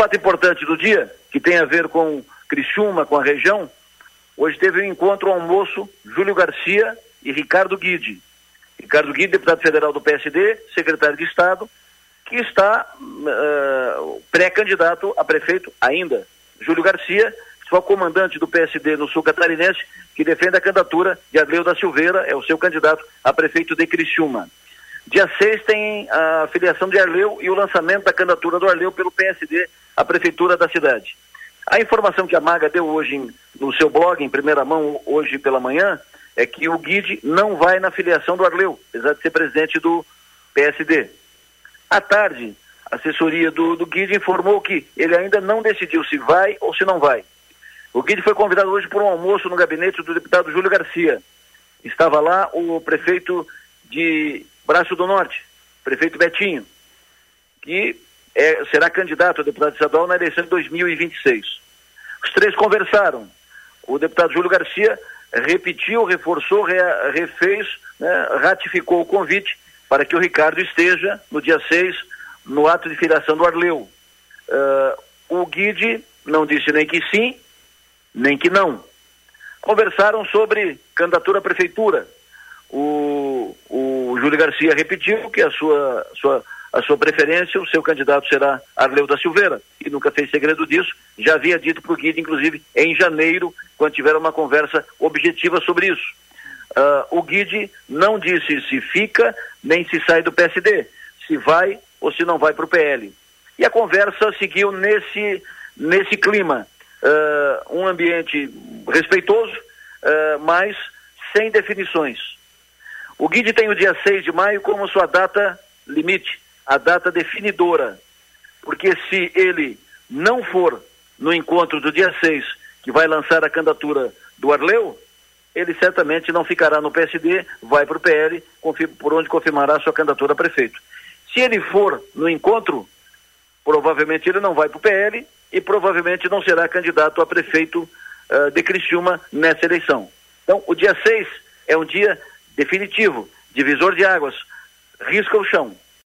fato importante do dia, que tem a ver com Criciúma, com a região, hoje teve um encontro, um almoço, Júlio Garcia e Ricardo Guide. Ricardo Guide, deputado federal do PSD, secretário de Estado, que está uh, pré-candidato a prefeito ainda. Júlio Garcia, foi comandante do PSD no sul catarinense, que defende a candidatura de Adleu da Silveira, é o seu candidato a prefeito de Criciúma. Dia 6 tem a filiação de Arleu e o lançamento da candidatura do Arleu pelo PSD à prefeitura da cidade. A informação que a Maga deu hoje em, no seu blog, em primeira mão, hoje pela manhã, é que o Guide não vai na filiação do Arleu, apesar de ser presidente do PSD. À tarde, a assessoria do, do Guide informou que ele ainda não decidiu se vai ou se não vai. O Guide foi convidado hoje por um almoço no gabinete do deputado Júlio Garcia. Estava lá o prefeito de Braço do Norte, prefeito Betinho, que é, será candidato a deputado estadual na eleição de 2026. Os três conversaram. O deputado Júlio Garcia repetiu, reforçou, re, refez, né, ratificou o convite para que o Ricardo esteja no dia 6 no ato de filiação do Arleu. Uh, o Guide não disse nem que sim, nem que não. Conversaram sobre candidatura à prefeitura. O Júlio Garcia repetiu que a sua, sua, a sua preferência, o seu candidato será Arleu da Silveira, e nunca fez segredo disso. Já havia dito para o Guide, inclusive, em janeiro, quando tiveram uma conversa objetiva sobre isso. Uh, o Guide não disse se fica nem se sai do PSD, se vai ou se não vai para o PL. E a conversa seguiu nesse, nesse clima uh, um ambiente respeitoso, uh, mas sem definições. O Guide tem o dia 6 de maio como sua data limite, a data definidora, porque se ele não for no encontro do dia 6, que vai lançar a candidatura do Arleu, ele certamente não ficará no PSD, vai para o PL, por onde confirmará sua candidatura a prefeito. Se ele for no encontro, provavelmente ele não vai para o PL e provavelmente não será candidato a prefeito uh, de Criciúma nessa eleição. Então, o dia 6 é um dia definitivo, divisor de águas, risca o chão.